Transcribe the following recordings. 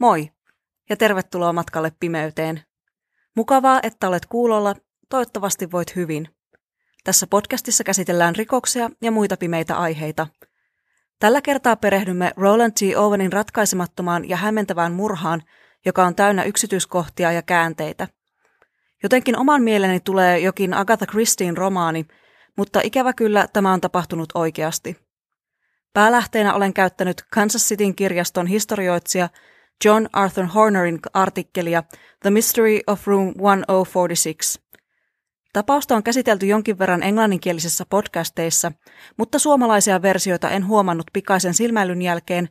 Moi ja tervetuloa matkalle pimeyteen. Mukavaa, että olet kuulolla. Toivottavasti voit hyvin. Tässä podcastissa käsitellään rikoksia ja muita pimeitä aiheita. Tällä kertaa perehdymme Roland T. Owenin ratkaisemattomaan ja hämmentävään murhaan, joka on täynnä yksityiskohtia ja käänteitä. Jotenkin oman mieleni tulee jokin Agatha Christien romaani, mutta ikävä kyllä tämä on tapahtunut oikeasti. Päälähteenä olen käyttänyt Kansas Cityn kirjaston historioitsija John Arthur Hornerin artikkelia The Mystery of Room 1046. Tapausta on käsitelty jonkin verran englanninkielisessä podcasteissa, mutta suomalaisia versioita en huomannut pikaisen silmäilyn jälkeen,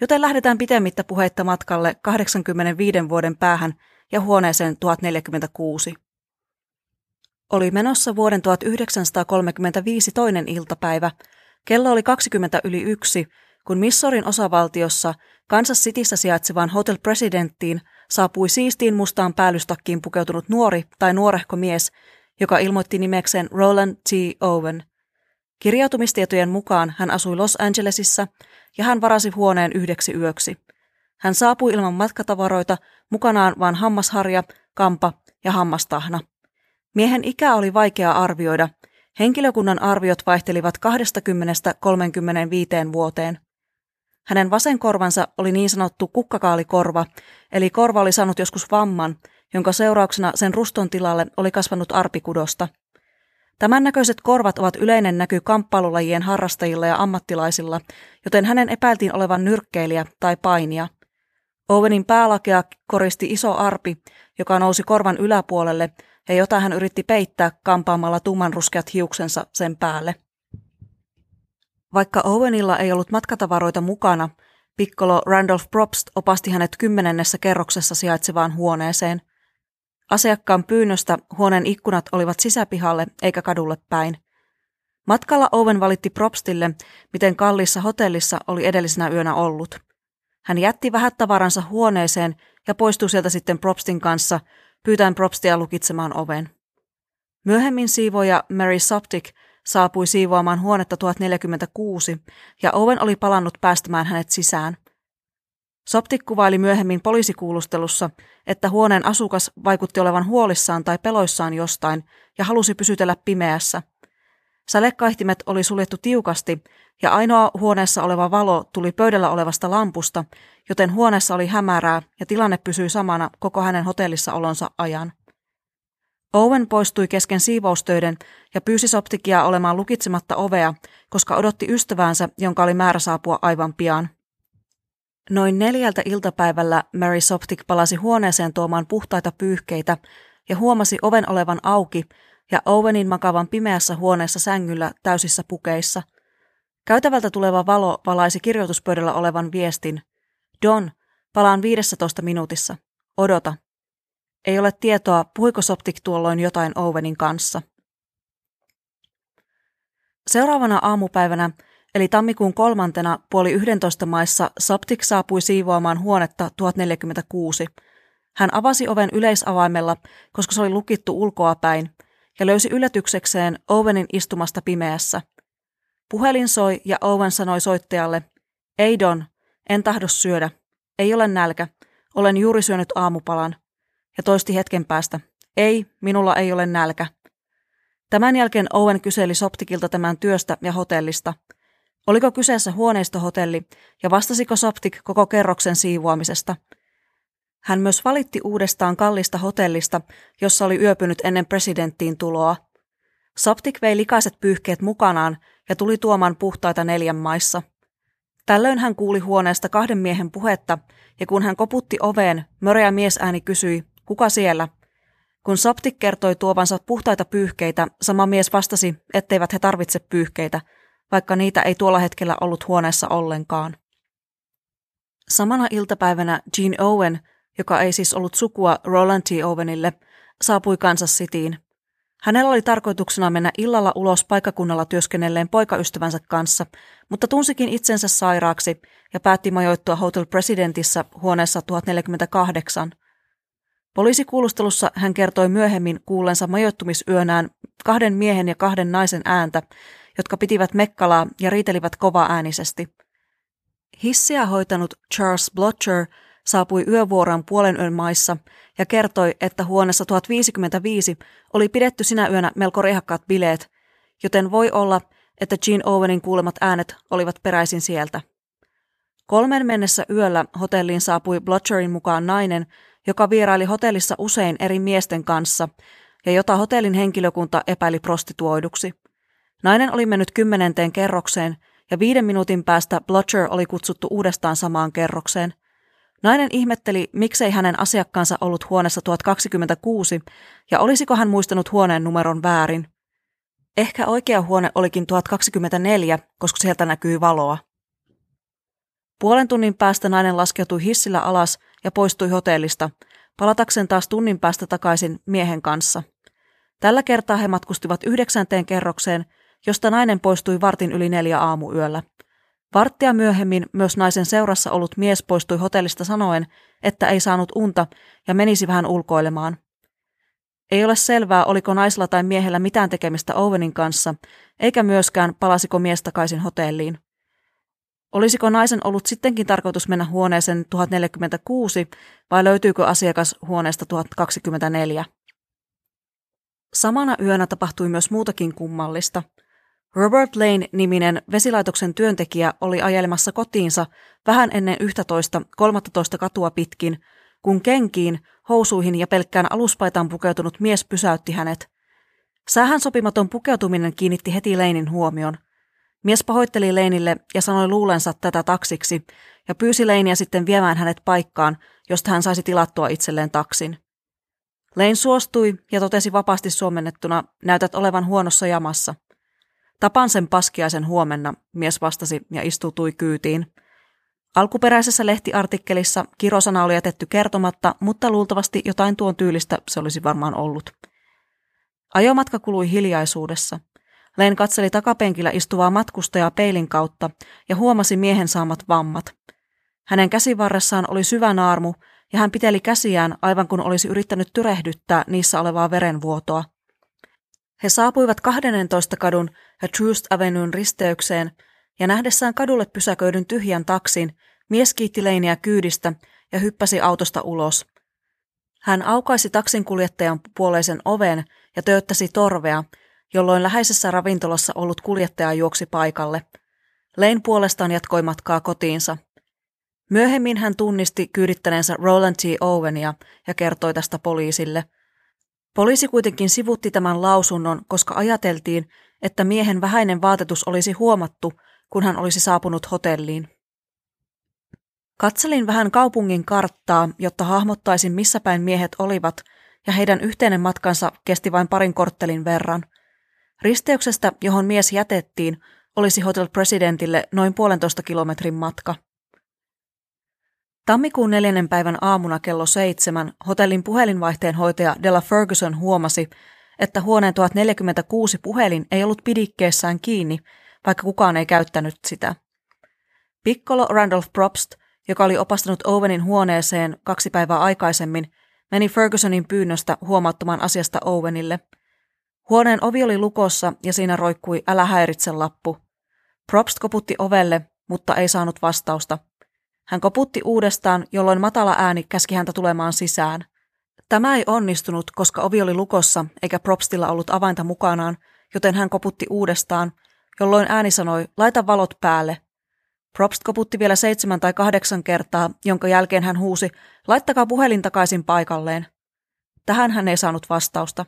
joten lähdetään pitemmittä puheitta matkalle 85 vuoden päähän ja huoneeseen 1046. Oli menossa vuoden 1935 toinen iltapäivä. Kello oli 20 yli yksi, kun Missourin osavaltiossa Kansas Cityssä sijaitsevaan Hotel Presidenttiin saapui siistiin mustaan päällystakkiin pukeutunut nuori tai nuorehko mies, joka ilmoitti nimekseen Roland T. Owen. Kirjautumistietojen mukaan hän asui Los Angelesissa ja hän varasi huoneen yhdeksi yöksi. Hän saapui ilman matkatavaroita, mukanaan vain hammasharja, kampa ja hammastahna. Miehen ikä oli vaikea arvioida. Henkilökunnan arviot vaihtelivat 20-35 vuoteen. Hänen vasen korvansa oli niin sanottu kukkakaalikorva, eli korva oli saanut joskus vamman, jonka seurauksena sen ruston tilalle oli kasvanut arpikudosta. Tämän näköiset korvat ovat yleinen näky kamppailulajien harrastajilla ja ammattilaisilla, joten hänen epäiltiin olevan nyrkkeilijä tai painija. Owenin päälakea koristi iso arpi, joka nousi korvan yläpuolelle ja jota hän yritti peittää kampaamalla tummanruskeat hiuksensa sen päälle. Vaikka Owenilla ei ollut matkatavaroita mukana, pikkolo Randolph Probst opasti hänet kymmenennessä kerroksessa sijaitsevaan huoneeseen. Asiakkaan pyynnöstä huoneen ikkunat olivat sisäpihalle eikä kadulle päin. Matkalla Owen valitti Probstille, miten kalliissa hotellissa oli edellisenä yönä ollut. Hän jätti vähät tavaransa huoneeseen ja poistui sieltä sitten Probstin kanssa, pyytäen Probstia lukitsemaan oven. Myöhemmin siivoja Mary Soptic saapui siivoamaan huonetta 1046 ja Owen oli palannut päästämään hänet sisään. Soptik kuvaili myöhemmin poliisikuulustelussa, että huoneen asukas vaikutti olevan huolissaan tai peloissaan jostain ja halusi pysytellä pimeässä. Sälekaihtimet oli suljettu tiukasti ja ainoa huoneessa oleva valo tuli pöydällä olevasta lampusta, joten huoneessa oli hämärää ja tilanne pysyi samana koko hänen hotellissa olonsa ajan. Owen poistui kesken siivoustöiden ja pyysi Soptikia olemaan lukitsematta ovea, koska odotti ystäväänsä, jonka oli määrä saapua aivan pian. Noin neljältä iltapäivällä Mary Soptik palasi huoneeseen tuomaan puhtaita pyyhkeitä ja huomasi oven olevan auki ja Owenin makavan pimeässä huoneessa sängyllä täysissä pukeissa. Käytävältä tuleva valo valaisi kirjoituspöydällä olevan viestin. Don, palaan 15 minuutissa. Odota. Ei ole tietoa, puhuiko Soptik tuolloin jotain Owenin kanssa. Seuraavana aamupäivänä, eli tammikuun kolmantena puoli yhdentoista maissa, Soptik saapui siivoamaan huonetta 1046. Hän avasi oven yleisavaimella, koska se oli lukittu ulkoa päin, ja löysi yllätyksekseen Owenin istumasta pimeässä. Puhelin soi ja Owen sanoi soittajalle, ei Don, en tahdo syödä. Ei ole nälkä. Olen juuri syönyt aamupalan ja toisti hetken päästä, ei, minulla ei ole nälkä. Tämän jälkeen Owen kyseli Soptikilta tämän työstä ja hotellista. Oliko kyseessä huoneistohotelli ja vastasiko Soptik koko kerroksen siivoamisesta? Hän myös valitti uudestaan kallista hotellista, jossa oli yöpynyt ennen presidenttiin tuloa. Soptik vei likaiset pyyhkeet mukanaan ja tuli tuomaan puhtaita neljän maissa. Tällöin hän kuuli huoneesta kahden miehen puhetta, ja kun hän koputti oveen, möreä miesääni kysyi, Kuka siellä? Kun Soptik kertoi tuovansa puhtaita pyyhkeitä, sama mies vastasi, etteivät he tarvitse pyyhkeitä, vaikka niitä ei tuolla hetkellä ollut huoneessa ollenkaan. Samana iltapäivänä Jean Owen, joka ei siis ollut sukua Roland T. Owenille, saapui Kansas Cityin. Hänellä oli tarkoituksena mennä illalla ulos paikakunnalla työskennelleen poikaystävänsä kanssa, mutta tunsikin itsensä sairaaksi ja päätti majoittua Hotel Presidentissä huoneessa 1048 – Poliisikuulustelussa hän kertoi myöhemmin kuullensa majoittumisyönään kahden miehen ja kahden naisen ääntä, jotka pitivät mekkalaa ja riitelivät kova äänisesti. Hissiä hoitanut Charles Blotcher saapui yövuoroon puolen yön maissa ja kertoi, että huoneessa 1055 oli pidetty sinä yönä melko rehakkaat bileet, joten voi olla, että Jean Owenin kuulemat äänet olivat peräisin sieltä. Kolmen mennessä yöllä hotelliin saapui Blotcherin mukaan nainen, joka vieraili hotellissa usein eri miesten kanssa ja jota hotellin henkilökunta epäili prostituoiduksi. Nainen oli mennyt kymmenenteen kerrokseen ja viiden minuutin päästä Blotcher oli kutsuttu uudestaan samaan kerrokseen. Nainen ihmetteli, miksei hänen asiakkaansa ollut huoneessa 1026 ja olisiko hän muistanut huoneen numeron väärin. Ehkä oikea huone olikin 1024, koska sieltä näkyy valoa. Puolen tunnin päästä nainen laskeutui hissillä alas ja poistui hotellista, palatakseen taas tunnin päästä takaisin miehen kanssa. Tällä kertaa he matkustivat yhdeksänteen kerrokseen, josta nainen poistui vartin yli neljä aamuyöllä. Varttia myöhemmin myös naisen seurassa ollut mies poistui hotellista sanoen, että ei saanut unta ja menisi vähän ulkoilemaan. Ei ole selvää, oliko naisella tai miehellä mitään tekemistä Owenin kanssa, eikä myöskään palasiko mies takaisin hotelliin. Olisiko naisen ollut sittenkin tarkoitus mennä huoneeseen 1046 vai löytyykö asiakas huoneesta 1024? Samana yönä tapahtui myös muutakin kummallista. Robert Lane-niminen vesilaitoksen työntekijä oli ajelemassa kotiinsa vähän ennen 11, 13 katua pitkin, kun kenkiin, housuihin ja pelkkään aluspaitaan pukeutunut mies pysäytti hänet. Säähän sopimaton pukeutuminen kiinnitti heti Leinin huomion – Mies pahoitteli Leinille ja sanoi luulensa tätä taksiksi ja pyysi Leiniä sitten viemään hänet paikkaan, josta hän saisi tilattua itselleen taksin. Lein suostui ja totesi vapaasti suomennettuna, näytät olevan huonossa jamassa. Tapan sen paskiaisen huomenna, mies vastasi ja istutui kyytiin. Alkuperäisessä lehtiartikkelissa kirosana oli jätetty kertomatta, mutta luultavasti jotain tuon tyylistä se olisi varmaan ollut. Ajomatka kului hiljaisuudessa. Len katseli takapenkillä istuvaa matkustajaa peilin kautta ja huomasi miehen saamat vammat. Hänen käsivarressaan oli syvä naarmu ja hän piteli käsiään aivan kun olisi yrittänyt tyrehdyttää niissä olevaa verenvuotoa. He saapuivat 12 kadun ja Trust Avenuen risteykseen ja nähdessään kadulle pysäköidyn tyhjän taksin, mies kiitti Leiniä kyydistä ja hyppäsi autosta ulos. Hän aukaisi taksinkuljettajan puoleisen oven ja töyttäsi torvea, jolloin läheisessä ravintolassa ollut kuljettaja juoksi paikalle. Lane puolestaan jatkoi matkaa kotiinsa. Myöhemmin hän tunnisti kyydittäneensä Roland T. Owenia ja kertoi tästä poliisille. Poliisi kuitenkin sivutti tämän lausunnon, koska ajateltiin, että miehen vähäinen vaatetus olisi huomattu, kun hän olisi saapunut hotelliin. Katselin vähän kaupungin karttaa, jotta hahmottaisin missä päin miehet olivat, ja heidän yhteinen matkansa kesti vain parin korttelin verran – Risteyksestä, johon mies jätettiin, olisi Hotel Presidentille noin puolentoista kilometrin matka. Tammikuun neljännen päivän aamuna kello seitsemän hotellin puhelinvaihteen hoitaja Della Ferguson huomasi, että huoneen 1046 puhelin ei ollut pidikkeessään kiinni, vaikka kukaan ei käyttänyt sitä. Piccolo Randolph Probst, joka oli opastanut Owenin huoneeseen kaksi päivää aikaisemmin, meni Fergusonin pyynnöstä huomauttamaan asiasta Owenille – Huoneen ovi oli lukossa ja siinä roikkui älä häiritse lappu. Probst koputti ovelle, mutta ei saanut vastausta. Hän koputti uudestaan, jolloin matala ääni käski häntä tulemaan sisään. Tämä ei onnistunut, koska ovi oli lukossa eikä Probstilla ollut avainta mukanaan, joten hän koputti uudestaan, jolloin ääni sanoi, laita valot päälle. Probst koputti vielä seitsemän tai kahdeksan kertaa, jonka jälkeen hän huusi, laittakaa puhelin takaisin paikalleen. Tähän hän ei saanut vastausta.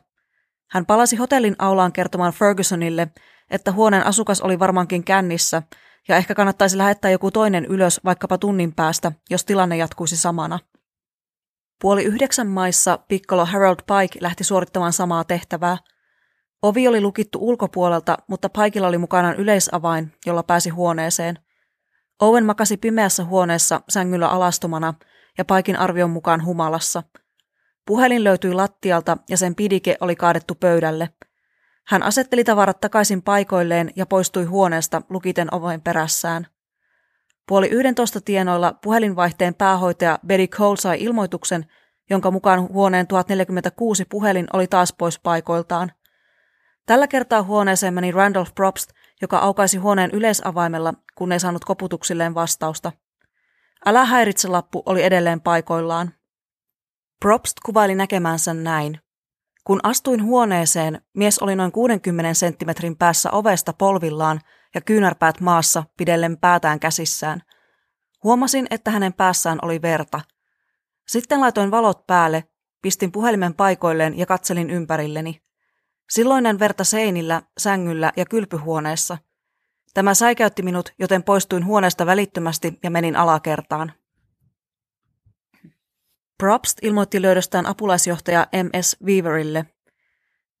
Hän palasi hotellin aulaan kertomaan Fergusonille, että huoneen asukas oli varmaankin kännissä ja ehkä kannattaisi lähettää joku toinen ylös vaikkapa tunnin päästä, jos tilanne jatkuisi samana. Puoli yhdeksän maissa pikkolo Harold Pike lähti suorittamaan samaa tehtävää. Ovi oli lukittu ulkopuolelta, mutta Paikilla oli mukanaan yleisavain, jolla pääsi huoneeseen. Owen makasi pimeässä huoneessa sängyllä alastomana ja Paikin arvion mukaan humalassa – Puhelin löytyi lattialta ja sen pidike oli kaadettu pöydälle. Hän asetteli tavarat takaisin paikoilleen ja poistui huoneesta lukiten oven perässään. Puoli yhdentoista tienoilla puhelinvaihteen päähoitaja Betty Cole sai ilmoituksen, jonka mukaan huoneen 1046 puhelin oli taas pois paikoiltaan. Tällä kertaa huoneeseen meni Randolph Probst, joka aukaisi huoneen yleisavaimella, kun ei saanut koputuksilleen vastausta. Älä häiritse lappu oli edelleen paikoillaan. Probst kuvaili näkemänsä näin. Kun astuin huoneeseen, mies oli noin 60 senttimetrin päässä ovesta polvillaan ja kyynärpäät maassa pidellen päätään käsissään. Huomasin, että hänen päässään oli verta. Sitten laitoin valot päälle, pistin puhelimen paikoilleen ja katselin ympärilleni. Silloinen verta seinillä, sängyllä ja kylpyhuoneessa. Tämä säikäytti minut, joten poistuin huoneesta välittömästi ja menin alakertaan. Probst ilmoitti löydöstään apulaisjohtaja M.S. Weaverille.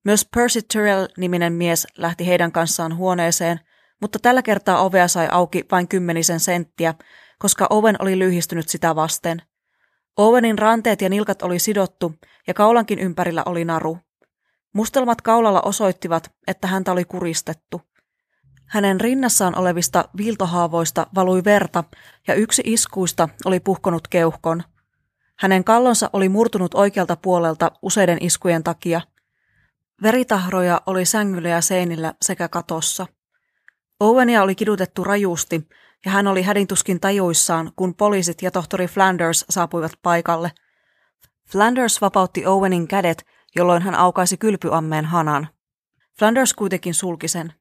Myös Percy Tyrrell-niminen mies lähti heidän kanssaan huoneeseen, mutta tällä kertaa ovea sai auki vain kymmenisen senttiä, koska Owen oli lyhistynyt sitä vasten. Owenin ranteet ja nilkat oli sidottu ja kaulankin ympärillä oli naru. Mustelmat kaulalla osoittivat, että häntä oli kuristettu. Hänen rinnassaan olevista viiltohaavoista valui verta ja yksi iskuista oli puhkonut keuhkon. Hänen kallonsa oli murtunut oikealta puolelta useiden iskujen takia. Veritahroja oli sängyllä ja seinillä sekä katossa. Owenia oli kidutettu rajusti ja hän oli hädintuskin tajuissaan, kun poliisit ja tohtori Flanders saapuivat paikalle. Flanders vapautti Owenin kädet, jolloin hän aukaisi kylpyammeen hanan. Flanders kuitenkin sulki sen.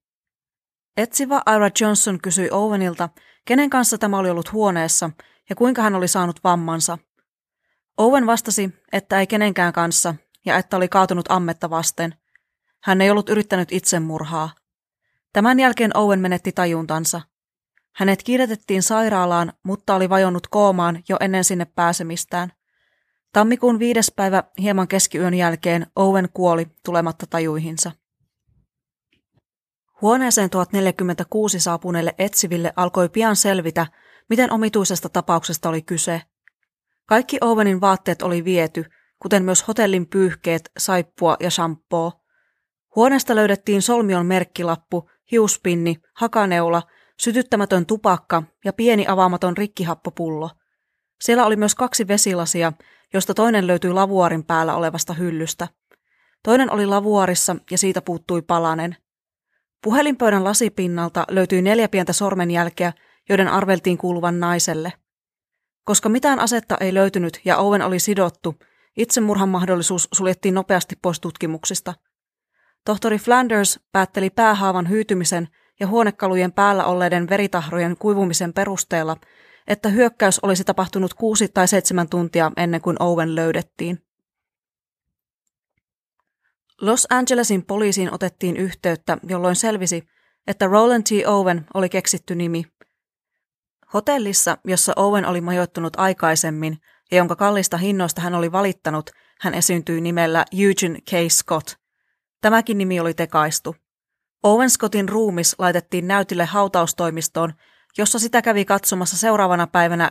Etsivä Ira Johnson kysyi Owenilta, kenen kanssa tämä oli ollut huoneessa ja kuinka hän oli saanut vammansa – Owen vastasi, että ei kenenkään kanssa ja että oli kaatunut ammetta vasten. Hän ei ollut yrittänyt itsemurhaa. Tämän jälkeen Owen menetti tajuntansa. Hänet kiiretettiin sairaalaan, mutta oli vajonnut koomaan jo ennen sinne pääsemistään. Tammikuun viides päivä hieman keskiyön jälkeen Owen kuoli tulematta tajuihinsa. Huoneeseen 1046 saapuneille etsiville alkoi pian selvitä, miten omituisesta tapauksesta oli kyse – kaikki Owenin vaatteet oli viety, kuten myös hotellin pyyhkeet, saippua ja shampoo. Huoneesta löydettiin solmion merkkilappu, hiuspinni, hakaneula, sytyttämätön tupakka ja pieni avaamaton rikkihappopullo. Siellä oli myös kaksi vesilasia, josta toinen löytyi lavuaarin päällä olevasta hyllystä. Toinen oli lavuaarissa ja siitä puuttui palanen. Puhelinpöydän lasipinnalta löytyi neljä pientä sormenjälkeä, joiden arveltiin kuuluvan naiselle. Koska mitään asetta ei löytynyt ja Owen oli sidottu, itsemurhan mahdollisuus suljettiin nopeasti pois tutkimuksista. Tohtori Flanders päätteli päähaavan hyytymisen ja huonekalujen päällä olleiden veritahrojen kuivumisen perusteella, että hyökkäys olisi tapahtunut kuusi tai seitsemän tuntia ennen kuin Owen löydettiin. Los Angelesin poliisiin otettiin yhteyttä, jolloin selvisi, että Roland T. Owen oli keksitty nimi – Hotellissa, jossa Owen oli majoittunut aikaisemmin ja jonka kallista hinnoista hän oli valittanut, hän esiintyi nimellä Eugene K. Scott. Tämäkin nimi oli tekaistu. Owen Scottin ruumis laitettiin näytille hautaustoimistoon, jossa sitä kävi katsomassa seuraavana päivänä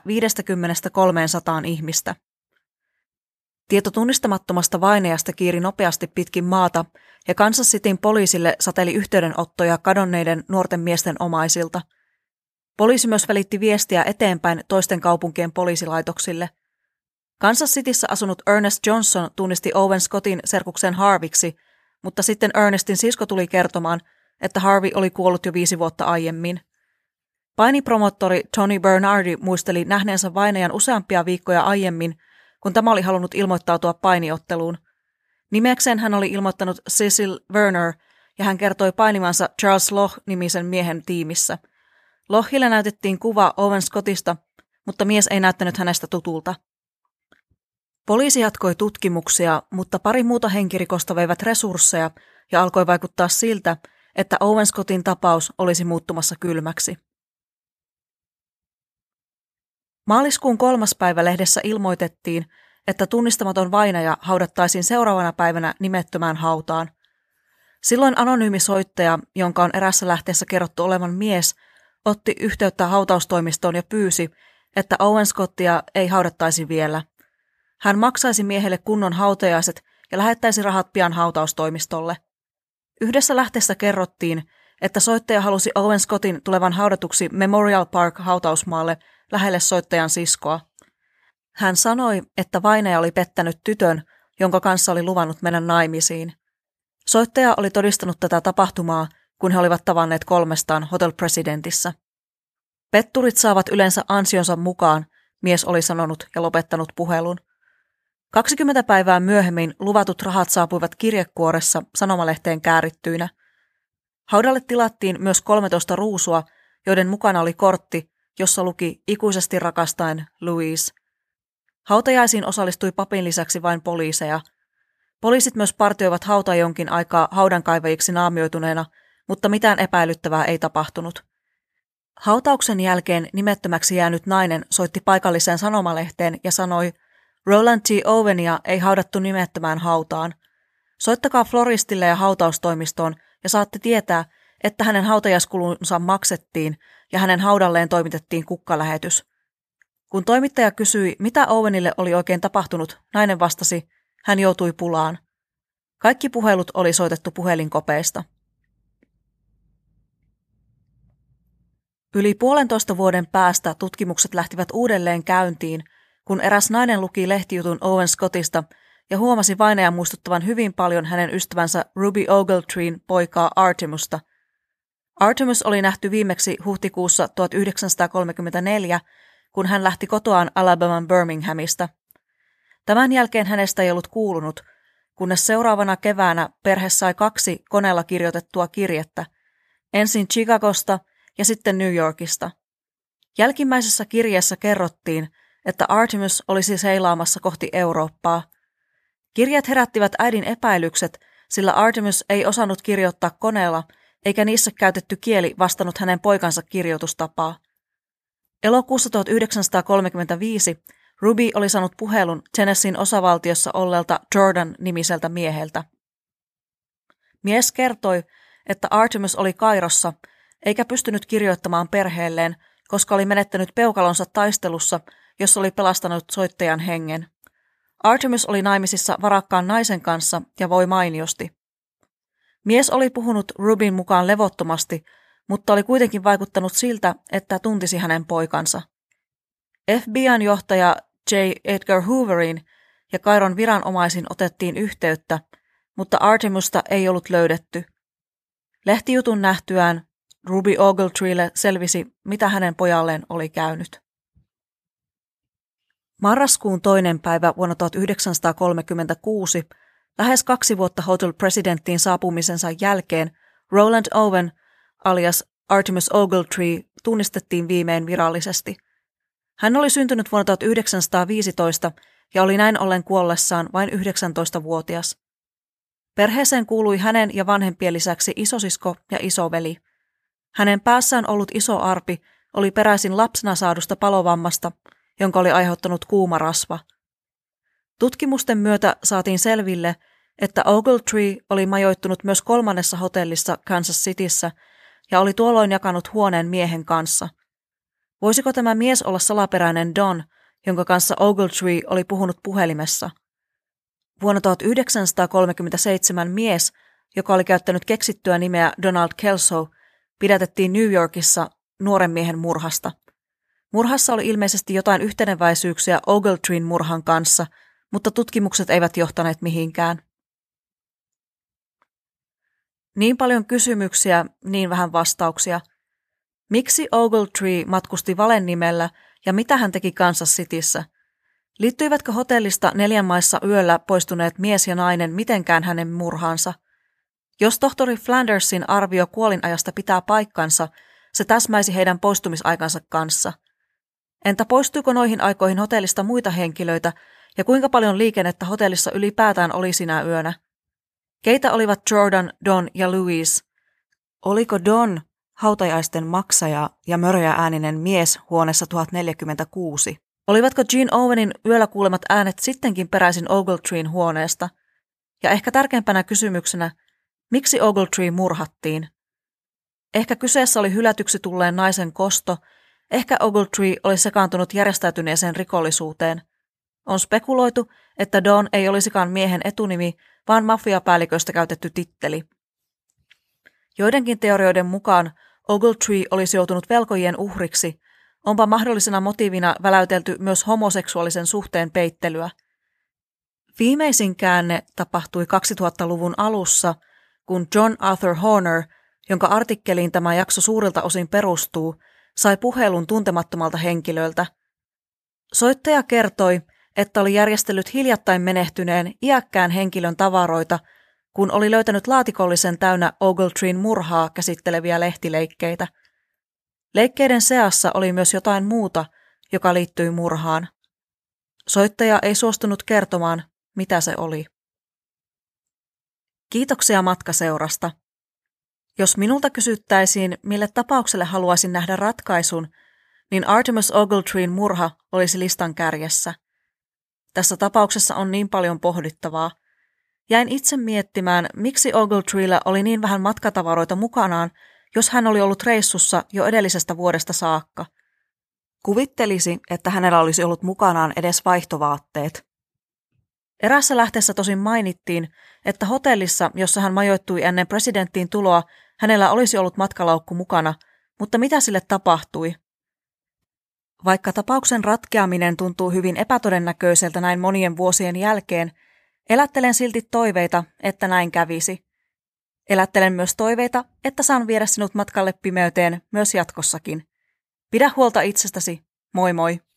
50-300 ihmistä. Tieto tunnistamattomasta vainajasta kiiri nopeasti pitkin maata ja Kansas Cityn poliisille sateli yhteydenottoja kadonneiden nuorten miesten omaisilta – Poliisi myös välitti viestiä eteenpäin toisten kaupunkien poliisilaitoksille. Kansas Cityssä asunut Ernest Johnson tunnisti Owen Scottin serkuksen Harviksi, mutta sitten Ernestin sisko tuli kertomaan, että Harvey oli kuollut jo viisi vuotta aiemmin. Painipromottori Tony Bernardi muisteli nähneensä vainajan useampia viikkoja aiemmin, kun tämä oli halunnut ilmoittautua painiotteluun. Nimekseen hän oli ilmoittanut Cecil Werner, ja hän kertoi painimansa Charles Loch-nimisen miehen tiimissä – Lohille näytettiin kuva Owen Scottista, mutta mies ei näyttänyt hänestä tutulta. Poliisi jatkoi tutkimuksia, mutta pari muuta henkirikosta veivät resursseja ja alkoi vaikuttaa siltä, että Owen Scottin tapaus olisi muuttumassa kylmäksi. Maaliskuun kolmas päivä lehdessä ilmoitettiin, että tunnistamaton vainaja haudattaisiin seuraavana päivänä nimettömään hautaan. Silloin anonyymi soittaja, jonka on erässä lähteessä kerrottu olevan mies, otti yhteyttä hautaustoimistoon ja pyysi, että Owen Scottia ei haudattaisi vielä. Hän maksaisi miehelle kunnon hautajaiset ja lähettäisi rahat pian hautaustoimistolle. Yhdessä lähteessä kerrottiin, että soittaja halusi Owen Scottin tulevan haudatuksi Memorial Park hautausmaalle lähelle soittajan siskoa. Hän sanoi, että vainaja oli pettänyt tytön, jonka kanssa oli luvannut mennä naimisiin. Soittaja oli todistanut tätä tapahtumaa kun he olivat tavanneet kolmestaan Hotel Presidentissä. Petturit saavat yleensä ansionsa mukaan, mies oli sanonut ja lopettanut puhelun. 20 päivää myöhemmin luvatut rahat saapuivat kirjekuoressa sanomalehteen käärittyinä. Haudalle tilattiin myös 13 ruusua, joiden mukana oli kortti, jossa luki ikuisesti rakastain Louise. Hautajaisiin osallistui papin lisäksi vain poliiseja. Poliisit myös partioivat hautaa jonkin aikaa haudankaivajiksi naamioituneena, mutta mitään epäilyttävää ei tapahtunut. Hautauksen jälkeen nimettömäksi jäänyt nainen soitti paikalliseen sanomalehteen ja sanoi, Roland T. Owenia ei haudattu nimettömään hautaan. Soittakaa floristille ja hautaustoimistoon ja saatte tietää, että hänen hautajaiskulunsa maksettiin ja hänen haudalleen toimitettiin kukkalähetys. Kun toimittaja kysyi, mitä Owenille oli oikein tapahtunut, nainen vastasi, hän joutui pulaan. Kaikki puhelut oli soitettu puhelinkopeista. Yli puolentoista vuoden päästä tutkimukset lähtivät uudelleen käyntiin, kun eräs nainen luki lehtijutun Owen Scottista ja huomasi vainajan muistuttavan hyvin paljon hänen ystävänsä Ruby Ogletreen poikaa Artemusta. Artemus oli nähty viimeksi huhtikuussa 1934, kun hän lähti kotoaan Alabaman Birminghamista. Tämän jälkeen hänestä ei ollut kuulunut, kunnes seuraavana keväänä perhe sai kaksi koneella kirjoitettua kirjettä, ensin Chicagosta ja sitten New Yorkista. Jälkimmäisessä kirjeessä kerrottiin, että Artemis olisi seilaamassa kohti Eurooppaa. Kirjat herättivät äidin epäilykset, sillä Artemis ei osannut kirjoittaa koneella, eikä niissä käytetty kieli vastannut hänen poikansa kirjoitustapaa. Elokuussa 1935 Ruby oli saanut puhelun Tennesseein osavaltiossa olleelta Jordan-nimiseltä mieheltä. Mies kertoi, että Artemis oli Kairossa, eikä pystynyt kirjoittamaan perheelleen, koska oli menettänyt peukalonsa taistelussa, jossa oli pelastanut soittajan hengen. Artemis oli naimisissa varakkaan naisen kanssa ja voi mainiosti. Mies oli puhunut Rubin mukaan levottomasti, mutta oli kuitenkin vaikuttanut siltä, että tuntisi hänen poikansa. FBIn johtaja J. Edgar Hooverin ja Kairon viranomaisin otettiin yhteyttä, mutta Artemusta ei ollut löydetty. Lehtijutun nähtyään Ruby Ogletreelle selvisi, mitä hänen pojalleen oli käynyt. Marraskuun toinen päivä vuonna 1936, lähes kaksi vuotta Hotel Presidenttiin saapumisensa jälkeen, Roland Owen alias Artemis Ogletree tunnistettiin viimein virallisesti. Hän oli syntynyt vuonna 1915 ja oli näin ollen kuollessaan vain 19-vuotias. Perheeseen kuului hänen ja vanhempien lisäksi isosisko ja isoveli. Hänen päässään ollut iso arpi oli peräisin lapsena saadusta palovammasta, jonka oli aiheuttanut kuuma rasva. Tutkimusten myötä saatiin selville, että Ogletree oli majoittunut myös kolmannessa hotellissa Kansas Cityssä ja oli tuolloin jakanut huoneen miehen kanssa. Voisiko tämä mies olla salaperäinen Don, jonka kanssa Ogletree oli puhunut puhelimessa? Vuonna 1937 mies, joka oli käyttänyt keksittyä nimeä Donald Kelso, pidätettiin New Yorkissa nuoren miehen murhasta. Murhassa oli ilmeisesti jotain yhteneväisyyksiä Ogletreen murhan kanssa, mutta tutkimukset eivät johtaneet mihinkään. Niin paljon kysymyksiä, niin vähän vastauksia. Miksi Ogletree matkusti Valen nimellä ja mitä hän teki Kansas Cityssä? Liittyivätkö hotellista neljän maissa yöllä poistuneet mies ja nainen mitenkään hänen murhaansa? Jos tohtori Flandersin arvio kuolinajasta pitää paikkansa, se täsmäisi heidän poistumisaikansa kanssa. Entä poistuiko noihin aikoihin hotellista muita henkilöitä ja kuinka paljon liikennettä hotellissa ylipäätään oli sinä yönä? Keitä olivat Jordan, Don ja Louise? Oliko Don hautajaisten maksaja ja möröjä ääninen mies huoneessa 1046? Olivatko Jean Owenin yöllä kuulemat äänet sittenkin peräisin Ogletreen huoneesta? Ja ehkä tärkeimpänä kysymyksenä, miksi Ogletree murhattiin? Ehkä kyseessä oli hylätyksi tulleen naisen kosto, ehkä Ogletree oli sekaantunut järjestäytyneeseen rikollisuuteen. On spekuloitu, että Don ei olisikaan miehen etunimi, vaan mafiapäälliköistä käytetty titteli. Joidenkin teorioiden mukaan Ogletree olisi joutunut velkojien uhriksi, onpa mahdollisena motiivina väläytelty myös homoseksuaalisen suhteen peittelyä. Viimeisin käänne tapahtui 2000-luvun alussa, kun John Arthur Horner, jonka artikkeliin tämä jakso suurilta osin perustuu, sai puhelun tuntemattomalta henkilöltä. Soittaja kertoi, että oli järjestellyt hiljattain menehtyneen iäkkään henkilön tavaroita, kun oli löytänyt laatikollisen täynnä Ogletreen murhaa käsitteleviä lehtileikkeitä. Leikkeiden seassa oli myös jotain muuta, joka liittyi murhaan. Soittaja ei suostunut kertomaan, mitä se oli. Kiitoksia matkaseurasta. Jos minulta kysyttäisiin, mille tapaukselle haluaisin nähdä ratkaisun, niin Artemis Ogletreen murha olisi listan kärjessä. Tässä tapauksessa on niin paljon pohdittavaa. Jäin itse miettimään, miksi Ogletreella oli niin vähän matkatavaroita mukanaan, jos hän oli ollut reissussa jo edellisestä vuodesta saakka. Kuvittelisi, että hänellä olisi ollut mukanaan edes vaihtovaatteet. Erässä lähteessä tosin mainittiin, että hotellissa, jossa hän majoittui ennen presidenttiin tuloa, hänellä olisi ollut matkalaukku mukana, mutta mitä sille tapahtui? Vaikka tapauksen ratkeaminen tuntuu hyvin epätodennäköiseltä näin monien vuosien jälkeen, elättelen silti toiveita, että näin kävisi. Elättelen myös toiveita, että saan viedä sinut matkalle pimeyteen myös jatkossakin. Pidä huolta itsestäsi. Moi moi!